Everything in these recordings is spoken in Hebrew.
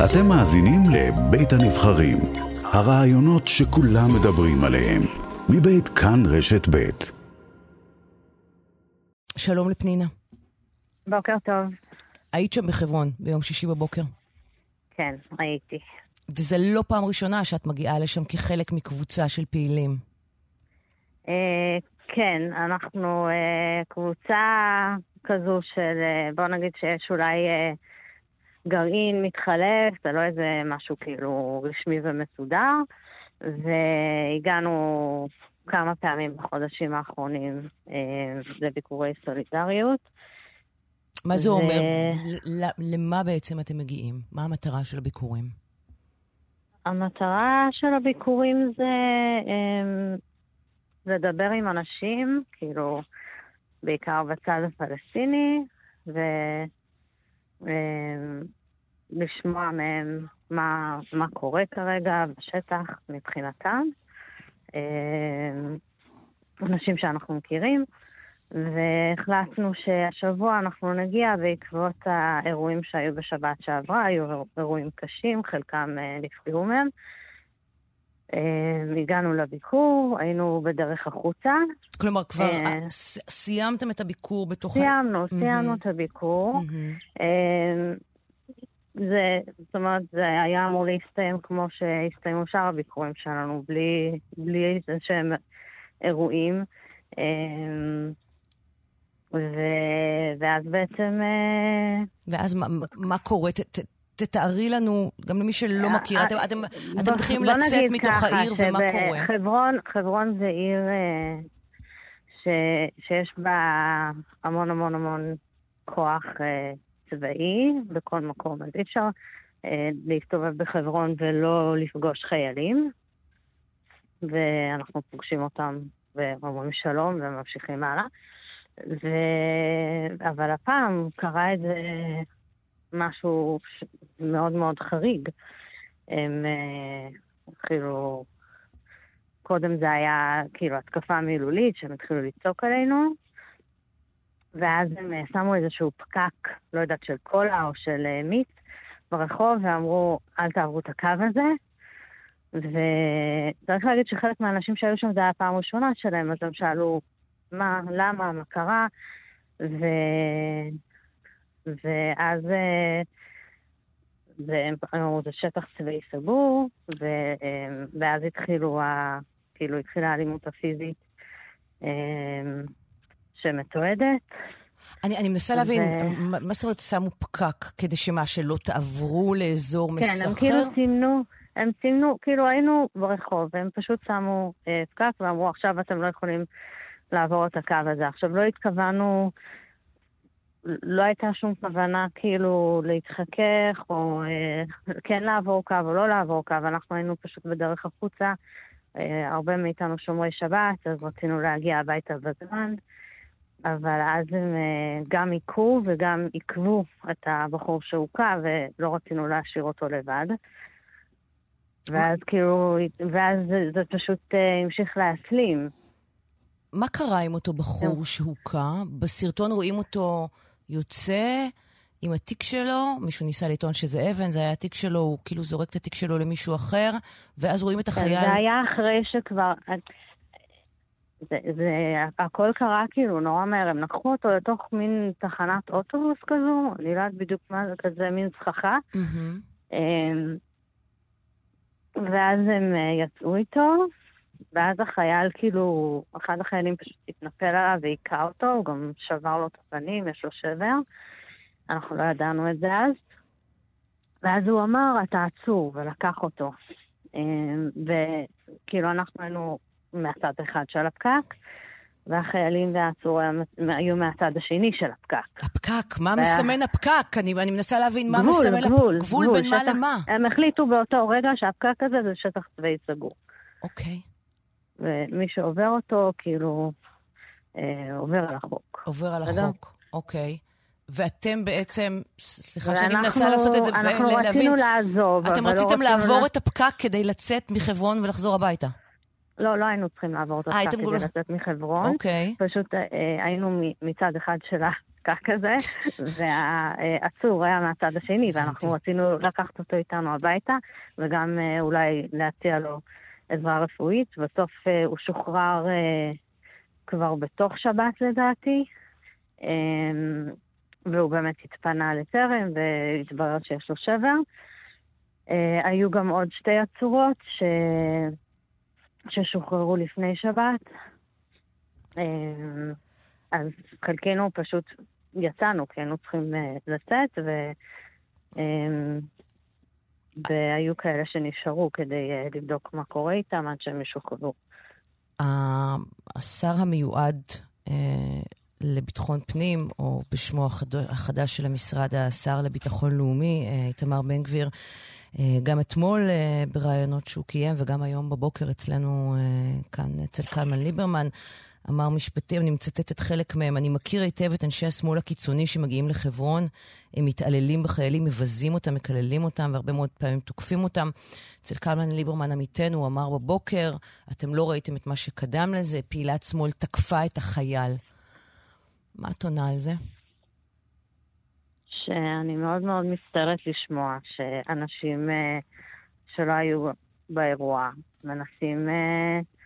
אתם מאזינים לבית הנבחרים, הרעיונות שכולם מדברים עליהם, מבית כאן רשת בית. שלום לפנינה. בוקר טוב. היית שם בחברון ביום שישי בבוקר. כן, הייתי. וזה לא פעם ראשונה שאת מגיעה לשם כחלק מקבוצה של פעילים. אה, כן, אנחנו אה, קבוצה כזו של, אה, בוא נגיד שיש אולי אה, גרעין מתחלף, זה לא איזה משהו כאילו רשמי ומסודר, והגענו כמה פעמים בחודשים האחרונים אה, לביקורי סולידריות. מה זה ו- אומר? למה בעצם אתם מגיעים? מה המטרה של הביקורים? המטרה של הביקורים זה אה, לדבר עם אנשים, כאילו, בעיקר בצד הפלסטיני, ולשמוע מהם מה, מה קורה כרגע בשטח מבחינתם. אה, אנשים שאנחנו מכירים, והחלטנו שהשבוע אנחנו נגיע בעקבות האירועים שהיו בשבת שעברה, היו אירועים קשים, חלקם אה, נפגעו מהם. אה, הגענו לביקור, היינו בדרך החוצה. כלומר, כבר אה, סיימתם את הביקור בתוך... סיימנו, סיימנו. את הביקור. אה, זה, זאת אומרת, זה היה אמור להסתיים כמו שהסתיימו שאר הביקורים שלנו, בלי, בלי איזה שהם אירועים. ו... ואז בעצם... ואז מה- מה- מה קורה? ת- ת- תתארי לנו, גם למי שלא אה, מכיר, אה, אתם- אתם מתחילים לצאת מתוך ככה, העיר ומה קורה? חברון זה עיר אה, ש, שיש בה המון המון המון כוח צבאי בכל מקום, אז אי אפשר להסתובב בחברון ולא לפגוש חיילים, ואנחנו פוגשים אותם ואומרים שלום וממשיכים הלאה. ו... אבל הפעם קרה איזה משהו. מאוד מאוד חריג. הם אה, כאילו, קודם זה היה כאילו התקפה מילולית, שהם התחילו לצעוק עלינו, ואז הם אה, שמו איזשהו פקק, לא יודעת, של קולה או של אה, מיץ ברחוב, ואמרו, אל תעברו את הקו הזה. וצריך להגיד שחלק מהאנשים שהיו שם זה היה הפעם הראשונה שלהם, אז הם שאלו, מה, למה, מה קרה, ו... ואז אה, אמרו, זה שטח צבאי סגור, אה, ואז התחילו, ה, כאילו התחילה האלימות הפיזית אה, שמתועדת. אני אני מנסה להבין, ו- מה זאת אומרת שמו פקק? כדי שמה, שלא תעברו לאזור כן, מסחר? הם כאילו סימנו, הם סימנו, כאילו היינו ברחוב, והם פשוט שמו אה, פקק ואמרו, עכשיו אתם לא יכולים לעבור את הקו הזה. עכשיו, לא התכוונו, לא הייתה שום כוונה כאילו להתחכך, או אה, כן לעבור קו או לא לעבור קו, אנחנו היינו פשוט בדרך החוצה. אה, הרבה מאיתנו שומרי שבת, אז רצינו להגיע הביתה בזמן. אבל אז הם אה, גם היכו וגם עיכבו את הבחור שהוכה, ולא רצינו להשאיר אותו לבד. ואז כאילו, ואז זה, זה פשוט המשיך להסלים. מה קרה עם אותו בחור. שהוכה? בסרטון רואים אותו יוצא עם התיק שלו, מישהו ניסה לטעון שזה אבן, זה היה התיק שלו, הוא כאילו זורק את התיק שלו למישהו אחר, ואז רואים את כן, החייל... זה היה אחרי שכבר... זה, זה, הכל קרה כאילו נורא מהר, הם לקחו אותו לתוך מין תחנת אוטובוס כזו, אני לא יודעת בדיוק מה זה, כזה מין סככה. אמ, ואז הם אה, יצאו איתו, ואז החייל, כאילו, אחד החיילים פשוט התנפל עליו והיכה אותו, הוא גם שבר לו את הפנים, יש לו שבר. אנחנו לא ידענו את זה אז. ואז הוא אמר, אתה עצור, ולקח אותו. אמ, וכאילו, אנחנו היינו מהצד אחד של הפקק, והחיילים והעצור היו מהצד השני של הפקק. הפקק, מה והיה- מסמן הפקק? אני, אני מנסה להבין מה גבול, מסמל גבול, הפקק. גבול בין מה שטח- למה? הם החליטו באותו רגע שהפקק הזה זה שטח צבאי סגור. אוקיי. ומי שעובר אותו, כאילו, אה, עובר על החוק. עובר על בסדר? החוק. אוקיי. ואתם בעצם, סליחה שאני מנסה לעשות את זה, אנחנו ב- רצינו לעזוב, אתם לא רציתם רצינו לעבור לה- את הפקק כדי לצאת מחברון ולחזור הביתה. לא, לא היינו צריכים לעבור את אה, הפקק כדי גול- לצאת מחברון. אוקיי. פשוט אה, היינו מצד אחד של, ה- פקק כזה, והעצור היה מהצד השני, ואנחנו רצינו לקחת אותו איתנו הביתה, וגם אולי להציע לו עזרה רפואית. בסוף הוא שוחרר כבר בתוך שבת לדעתי, והוא באמת התפנה לטרם, והתברר שיש לו שבר. היו גם עוד שתי עצורות ש... ששוחררו לפני שבת. אמ, אז חלקנו פשוט יצאנו, כי היינו צריכים אה, לצאת, ו... והיו כאלה שנשארו כדי אה, לבדוק מה קורה איתם עד שהם ישוחררו. השר המיועד אה, לביטחון פנים, או בשמו החדש של המשרד, השר לביטחון לאומי, איתמר בן גביר, אה, גם אתמול אה, בראיונות שהוא קיים, וגם היום בבוקר אצלנו אה, כאן, אצל קלמן ליברמן, אמר משפטים, אני מצטטת חלק מהם, אני מכיר היטב את אנשי השמאל הקיצוני שמגיעים לחברון, הם מתעללים בחיילים, מבזים אותם, מקללים אותם, והרבה מאוד פעמים תוקפים אותם. אצל קלמן ליברמן עמיתנו, הוא אמר בבוקר, אתם לא ראיתם את מה שקדם לזה, פעילת שמאל תקפה את החייל. מה את עונה על זה? שאני מאוד מאוד מצטערת לשמוע שאנשים uh, שלא היו באירוע מנסים uh,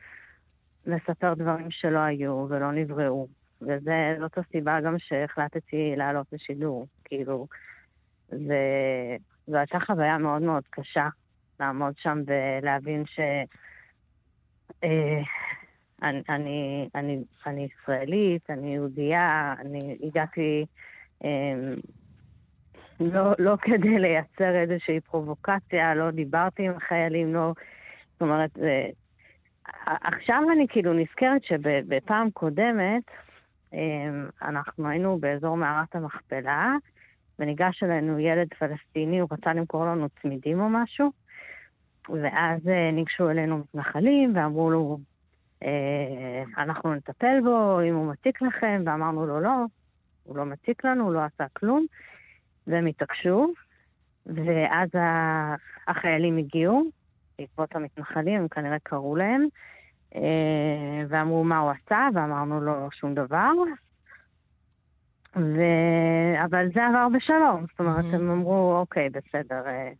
לספר דברים שלא היו ולא נבראו. וזאת הסיבה גם שהחלטתי לעלות לשידור. כאילו, זו הייתה חוויה מאוד מאוד קשה לעמוד שם ולהבין ש... Uh, אני, אני, אני, אני ישראלית, אני יהודייה, אני הגעתי לא, לא כדי לייצר איזושהי פרובוקציה, לא דיברתי עם החיילים, לא... זאת אומרת. עכשיו אני כאילו נזכרת שבפעם קודמת אמ, אנחנו היינו באזור מערת המכפלה, וניגש אלינו ילד פלסטיני, הוא רצה למכור לנו צמידים או משהו, ואז אה, ניגשו אלינו מתנחלים ואמרו לו, אה, אנחנו נטפל בו, אם הוא מציק לכם, ואמרנו לו, לא, הוא לא מציק לנו, הוא לא עשה כלום. והם התעקשו, ואז החיילים הגיעו, בעקבות המתנחלים, הם כנראה קראו להם, אה, ואמרו מה הוא עשה, ואמרנו לו שום דבר. ו... אבל זה עבר בשלום, זאת אומרת, mm-hmm. הם אמרו, אוקיי, בסדר, אה,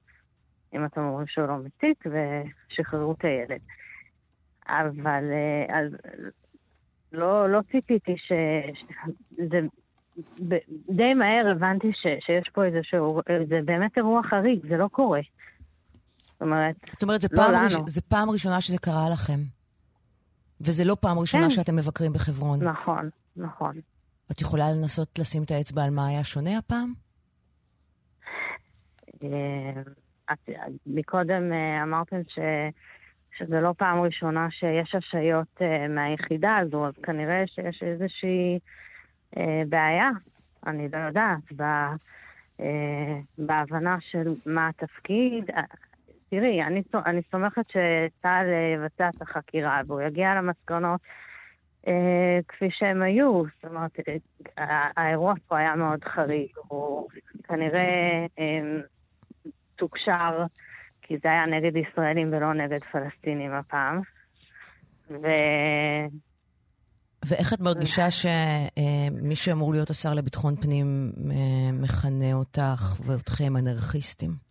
אם אתם אומרים שהוא לא מציק, ושחררו את הילד. אבל אה, אז לא, לא ציפיתי שזה די מהר הבנתי ש, שיש פה איזשהו, זה באמת אירוע חריג, זה לא קורה. זאת אומרת, זאת אומרת, זה, לא פעם, ראש, זה פעם ראשונה שזה קרה לכם. וזה לא פעם ראשונה כן. שאתם מבקרים בחברון. נכון, נכון. את יכולה לנסות לשים את האצבע על מה היה שונה הפעם? אה, מקודם אה, אמרתם ש... שזה לא פעם ראשונה שיש השעיות אה, מהיחידה הזו, אז כנראה שיש איזושהי בעיה, אני לא יודעת, ב, בהבנה של מה התפקיד. אה, תראי, אני, אני סומכת שצה"ל יבצע את החקירה והוא יגיע למסקנות אה, כפי שהם היו. זאת אומרת, אה, האירוע פה היה מאוד חריג. הוא כנראה אה, תוקשר, כי זה היה נגד ישראלים ולא נגד פלסטינים הפעם. ו... ואיך את מרגישה שמי שאמור להיות השר לביטחון פנים אה, מכנה אותך ואותכם אנרכיסטים?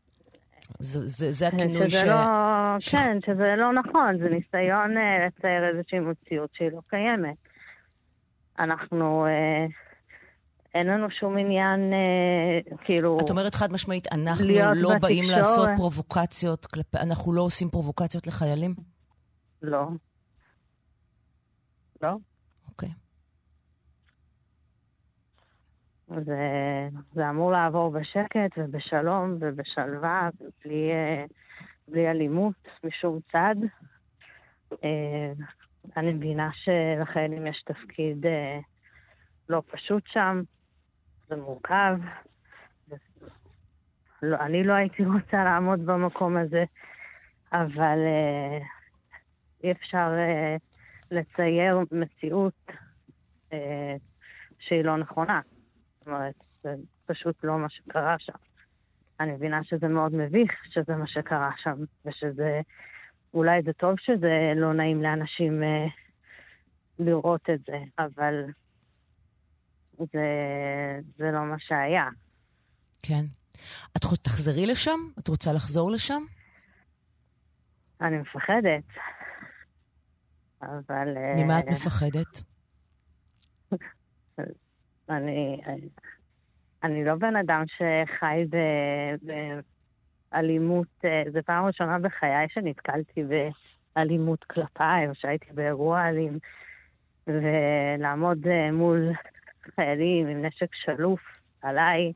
זה, זה, זה הכינוי ש... לא, ש... כן, שזה לא נכון, זה ניסיון uh, לצייר איזושהי מציאות שהיא לא קיימת. אנחנו, uh, אין לנו שום עניין, uh, כאילו... את אומרת חד משמעית, אנחנו לא בתקשור... באים לעשות פרובוקציות, כלפ... אנחנו לא עושים פרובוקציות לחיילים? לא. לא. אוקיי. זה, זה אמור לעבור בשקט ובשלום ובשלווה, ובלי בלי אלימות משום צד. אה, אני מבינה שלחיילים יש תפקיד אה, לא פשוט שם, זה מורכב. לא, אני לא הייתי רוצה לעמוד במקום הזה, אבל אה, אי אפשר לצייר מציאות אה, שהיא לא נכונה. זאת אומרת, זה פשוט לא מה שקרה שם. אני מבינה שזה מאוד מביך שזה מה שקרה שם, ושזה... אולי זה טוב שזה לא נעים לאנשים אה, לראות את זה, אבל זה, זה לא מה שהיה. כן. את תחזרי לשם? את רוצה לחזור לשם? אני מפחדת. אבל... ממה את מפחדת? אני, אני לא בן אדם שחי באלימות, אה, זו פעם ראשונה בחיי שנתקלתי באלימות כלפיי, או שהייתי באירוע אלים, ולעמוד אה, מול חיילים עם נשק שלוף עליי,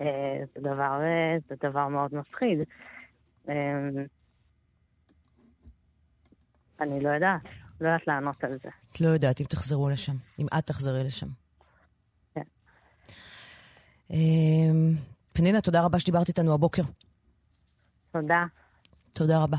אה, זה דבר, זה דבר מאוד מפחיד. אני לא יודעת, לא יודעת לענות על זה. את לא יודעת אם תחזרו לשם, אם את תחזרי לשם. אמ, פנינה, תודה רבה שדיברת איתנו הבוקר. תודה. תודה רבה.